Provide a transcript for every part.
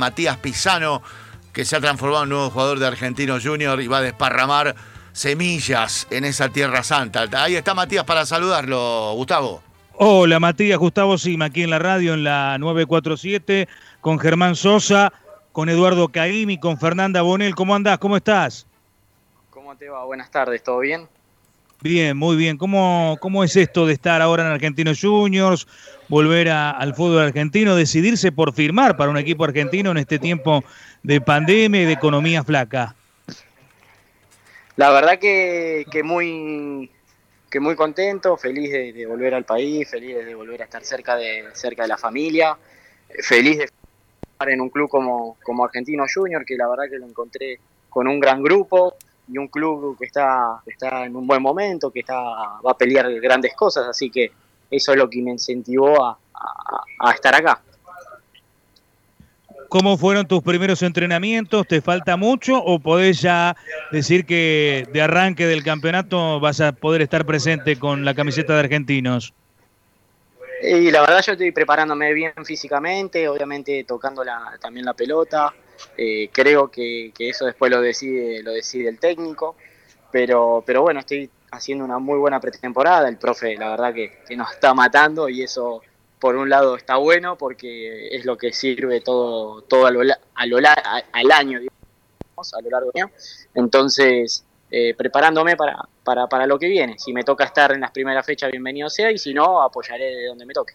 Matías Pisano, que se ha transformado en nuevo jugador de Argentino Junior y va a desparramar semillas en esa tierra santa. Ahí está Matías para saludarlo, Gustavo. Hola Matías, Gustavo Sima, aquí en la radio en la 947, con Germán Sosa, con Eduardo Caimi, con Fernanda Bonel. ¿Cómo andás? ¿Cómo estás? ¿Cómo te va? Buenas tardes, ¿todo bien? Bien, muy bien. ¿Cómo, cómo es esto de estar ahora en Argentinos Juniors, volver al fútbol argentino, decidirse por firmar para un equipo argentino en este tiempo de pandemia y de economía flaca? La verdad que, muy que muy contento, feliz de, volver al país, feliz de volver a estar cerca de cerca de la familia, feliz de estar en un club como, como Argentino Junior, que la verdad que lo encontré con un gran grupo, y un club que está, está en un buen momento, que está, va a pelear grandes cosas, así que eso es lo que me incentivó a, estar acá. ¿Cómo fueron tus primeros entrenamientos? ¿Te falta mucho o podés ya decir que de arranque del campeonato vas a poder estar presente con la camiseta de argentinos? Y la verdad yo estoy preparándome bien físicamente, obviamente tocando la, también la pelota, eh, creo que, eso después lo decide, lo decide el técnico, pero, pero bueno, estoy haciendo una muy buena pretemporada, el profe la verdad que, nos está matando y eso por un lado está bueno porque es lo que sirve todo, todo a lo, a lo, al año, digamos, a lo largo del año. Entonces, eh, preparándome para, para, para lo que viene. Si me toca estar en las primeras fechas, bienvenido sea, y si no, apoyaré de donde me toque.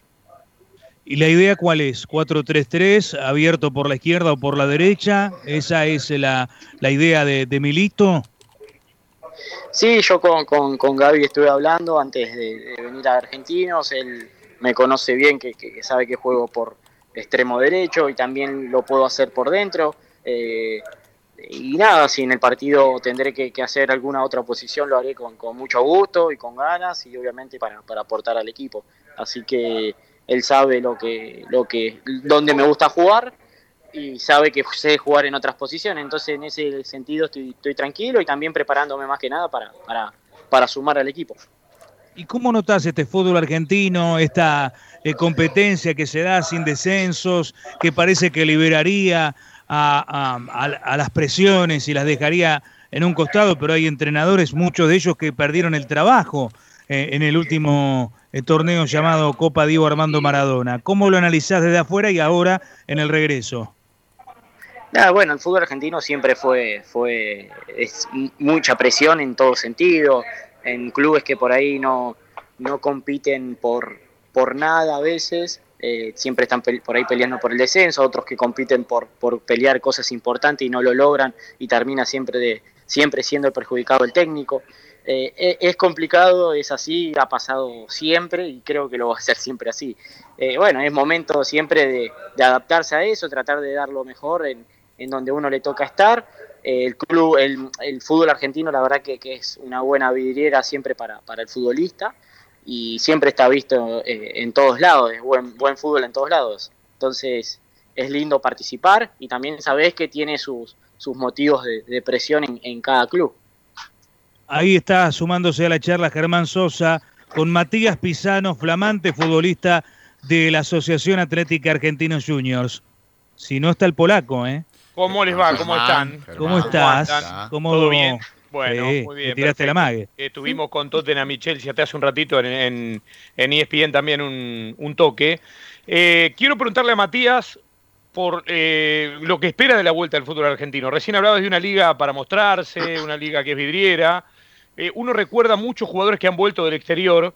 ¿Y la idea cuál es? ¿4-3-3, abierto por la izquierda o por la derecha? ¿Esa es la, idea de, Milito? Sí, yo con, con, Gaby estuve hablando antes de, venir a Argentinos. Él me conoce bien, que, sabe que juego por extremo derecho y también lo puedo hacer por dentro. Eh, y nada, si en el partido tendré que, hacer alguna otra posición, lo haré con, mucho gusto y con ganas y obviamente para, para aportar al equipo. Así que él sabe lo que, lo que, dónde me gusta jugar y sabe que sé jugar en otras posiciones. Entonces, en ese sentido, estoy, tranquilo y también preparándome más que nada para, para, para sumar al equipo. ¿Y cómo notas este fútbol argentino, esta eh, competencia que se da sin descensos, que parece que liberaría a, a, las presiones y las dejaría en un costado, pero hay entrenadores, muchos de ellos que perdieron el trabajo eh, en el último el torneo llamado Copa Diego Armando Maradona. ¿Cómo lo analizás desde afuera y ahora en el regreso? Bueno, el fútbol argentino siempre fue, fue mucha presión en todo sentido, en clubes que por ahí no, no compiten por, por nada a veces, eh, siempre están por ahí peleando por el descenso, otros que compiten por, por pelear cosas importantes y no lo logran y termina siempre, de, siempre siendo perjudicado el técnico. Eh, e, es complicado, es así, ha pasado siempre y creo que lo va a ser siempre así. Eh, bueno, es momento siempre de, adaptarse a eso, tratar de dar lo mejor en, donde uno le toca estar. Eh, el club, el, fútbol argentino, la verdad que, es una buena vidriera siempre para, el futbolista y siempre está visto en todos lados, es buen, buen fútbol en todos lados. Entonces es lindo participar y también sabes que tiene sus, sus motivos de, presión en cada club. Ahí está sumándose a la charla Germán Sosa con Matías Pisano, flamante futbolista de la Asociación Atlética Argentinos Juniors. Si no está el polaco, ¿eh? ¿Cómo les va? ¿Cómo están? ¿Cómo estás? ¿Cómo ¿Todo bien? Bueno, muy bien. tiraste la mague. Estuvimos con Tottenham y Chelsea hace un ratito en, en, ESPN también un, toque. Eh, quiero preguntarle a Matías por eh, lo que espera de la vuelta del fútbol argentino. Recién hablabas de una liga para mostrarse, una liga que es vidriera. Eh, uno recuerda muchos jugadores que han vuelto del exterior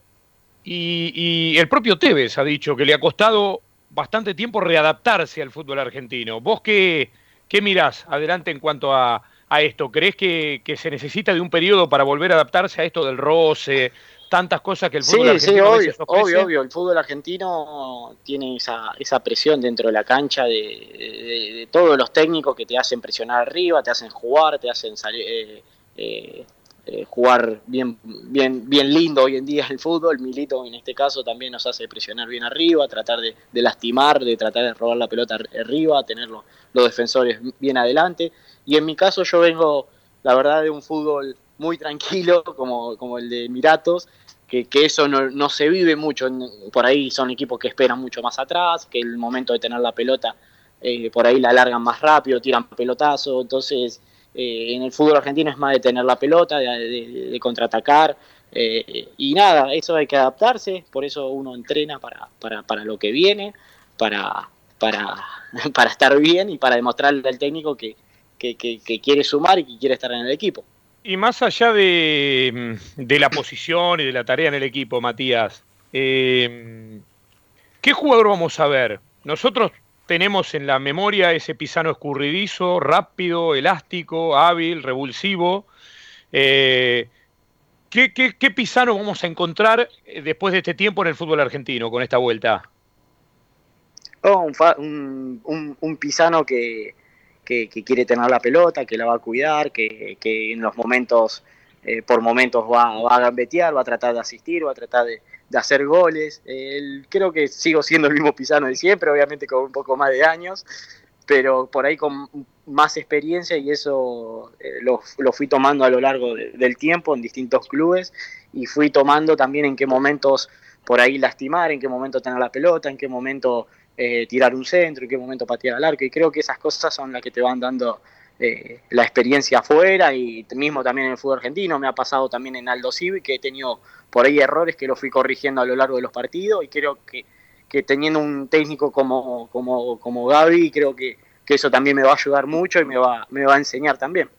y, el propio Tevez ha dicho que le ha costado bastante tiempo readaptarse al fútbol argentino. ¿Vos qué, qué mirás adelante en cuanto a, esto? ¿Crees que, se necesita de un periodo para volver a adaptarse a esto del roce, tantas cosas que el fútbol argentino sí, obvio, obvio, obvio, el fútbol argentino tiene esa, esa presión dentro de la cancha de, todos los técnicos que te hacen presionar arriba, te hacen jugar, te hacen salir, eh, eh, eh, jugar bien, bien, bien lindo hoy en día el fútbol. Milito en este caso también nos hace presionar bien arriba, tratar de, lastimar, de tratar de robar la pelota arriba, tener los, defensores bien adelante. Y en mi caso yo vengo, la verdad, de un fútbol muy tranquilo como, como el de Miratos, que, que eso no, no, se vive mucho. Por ahí son equipos que esperan mucho más atrás, que el momento de tener la pelota eh, por ahí la largan más rápido, tiran pelotazo, entonces eh, en el fútbol argentino es más de tener la pelota, de, contraatacar, eh, y nada, eso hay que adaptarse, por eso uno entrena para, para, para lo que viene, para, para, para estar bien y para demostrarle al técnico que, que, que, quiere sumar y que quiere estar en el equipo. Y más allá de, de la posición y de la tarea en el equipo, Matías, ¿qué jugador vamos a ver? Nosotros tenemos en la memoria ese pisano escurridizo, rápido, elástico, hábil, revulsivo. Eh, ¿qué, pisano vamos a encontrar eh, después de este tiempo en el fútbol argentino con esta vuelta? Oh, un, pisano que, quiere tener la pelota, que la va a cuidar, que, en los momentos, eh, por momentos va, a gambetear, va a tratar de asistir, va a tratar de, hacer goles. creo que sigo siendo el mismo Pisano de siempre, obviamente con un poco más de años, pero por ahí con más experiencia y eso eh, lo, fui tomando a lo largo del tiempo en distintos clubes y fui tomando también en qué momentos por ahí lastimar, en qué momento tener la pelota, en qué momento eh, tirar un centro, en qué momento patear al arco y creo que esas cosas son las que te van dando eh, la experiencia afuera y mismo también en el fútbol argentino, me ha pasado también en Aldo Civi que he tenido por ahí errores que lo fui corrigiendo a lo largo de los partidos y creo que, que teniendo un técnico como, como, como Gaby, creo que, que, eso también me va a ayudar mucho y me va, me va a enseñar también.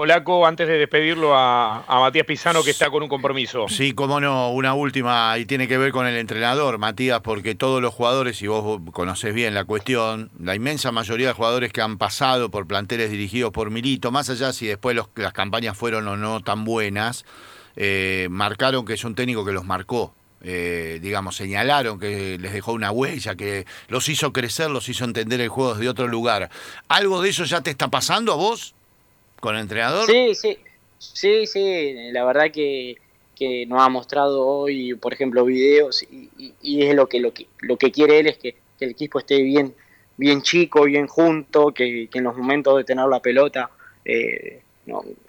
Polaco, antes de despedirlo a, Matías Pizano, que está con un compromiso. Sí, cómo no, una última, y tiene que ver con el entrenador, Matías, porque todos los jugadores, y vos conocés bien la cuestión, la inmensa mayoría de jugadores que han pasado por planteles dirigidos por Milito, más allá si después las campañas fueron o no tan buenas, eh, marcaron que es un técnico que los marcó. Eh, digamos, señalaron que les dejó una huella, que los hizo crecer, los hizo entender el juego desde otro lugar. ¿Algo de eso ya te está pasando a vos? Con el entrenador? Sí, sí, sí, sí, la verdad que, que nos ha mostrado hoy, por ejemplo, videos y, es lo que, lo que lo que quiere él es que, el equipo esté bien bien chico, bien junto, que, en los momentos de tener la pelota eh,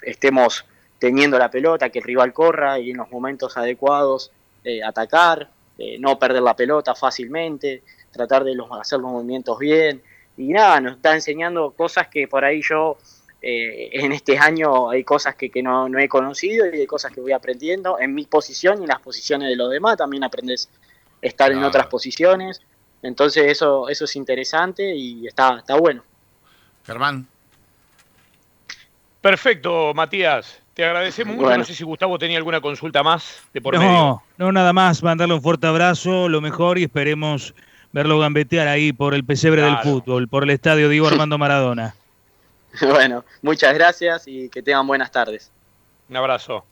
estemos teniendo la pelota, que el rival corra y en los momentos adecuados eh, atacar, eh, no perder la pelota fácilmente, tratar de los, hacer los movimientos bien. Y nada, nos está enseñando cosas que por ahí yo eh, en este año hay cosas que, no, he conocido y hay cosas que voy aprendiendo en mi posición y en las posiciones de los demás. También aprendes a estar en otras posiciones. Entonces eso, eso es interesante y está, está bueno. Germán. Perfecto, Matías. Te agradecemos mucho. No sé si Gustavo tenía alguna consulta más de por no, medio. No, nada más. Mandarle un fuerte abrazo, lo mejor y esperemos verlo gambetear ahí por el pesebre del fútbol, por el estadio Diego Armando Maradona. Bueno, muchas gracias y que tengan buenas tardes. Un abrazo.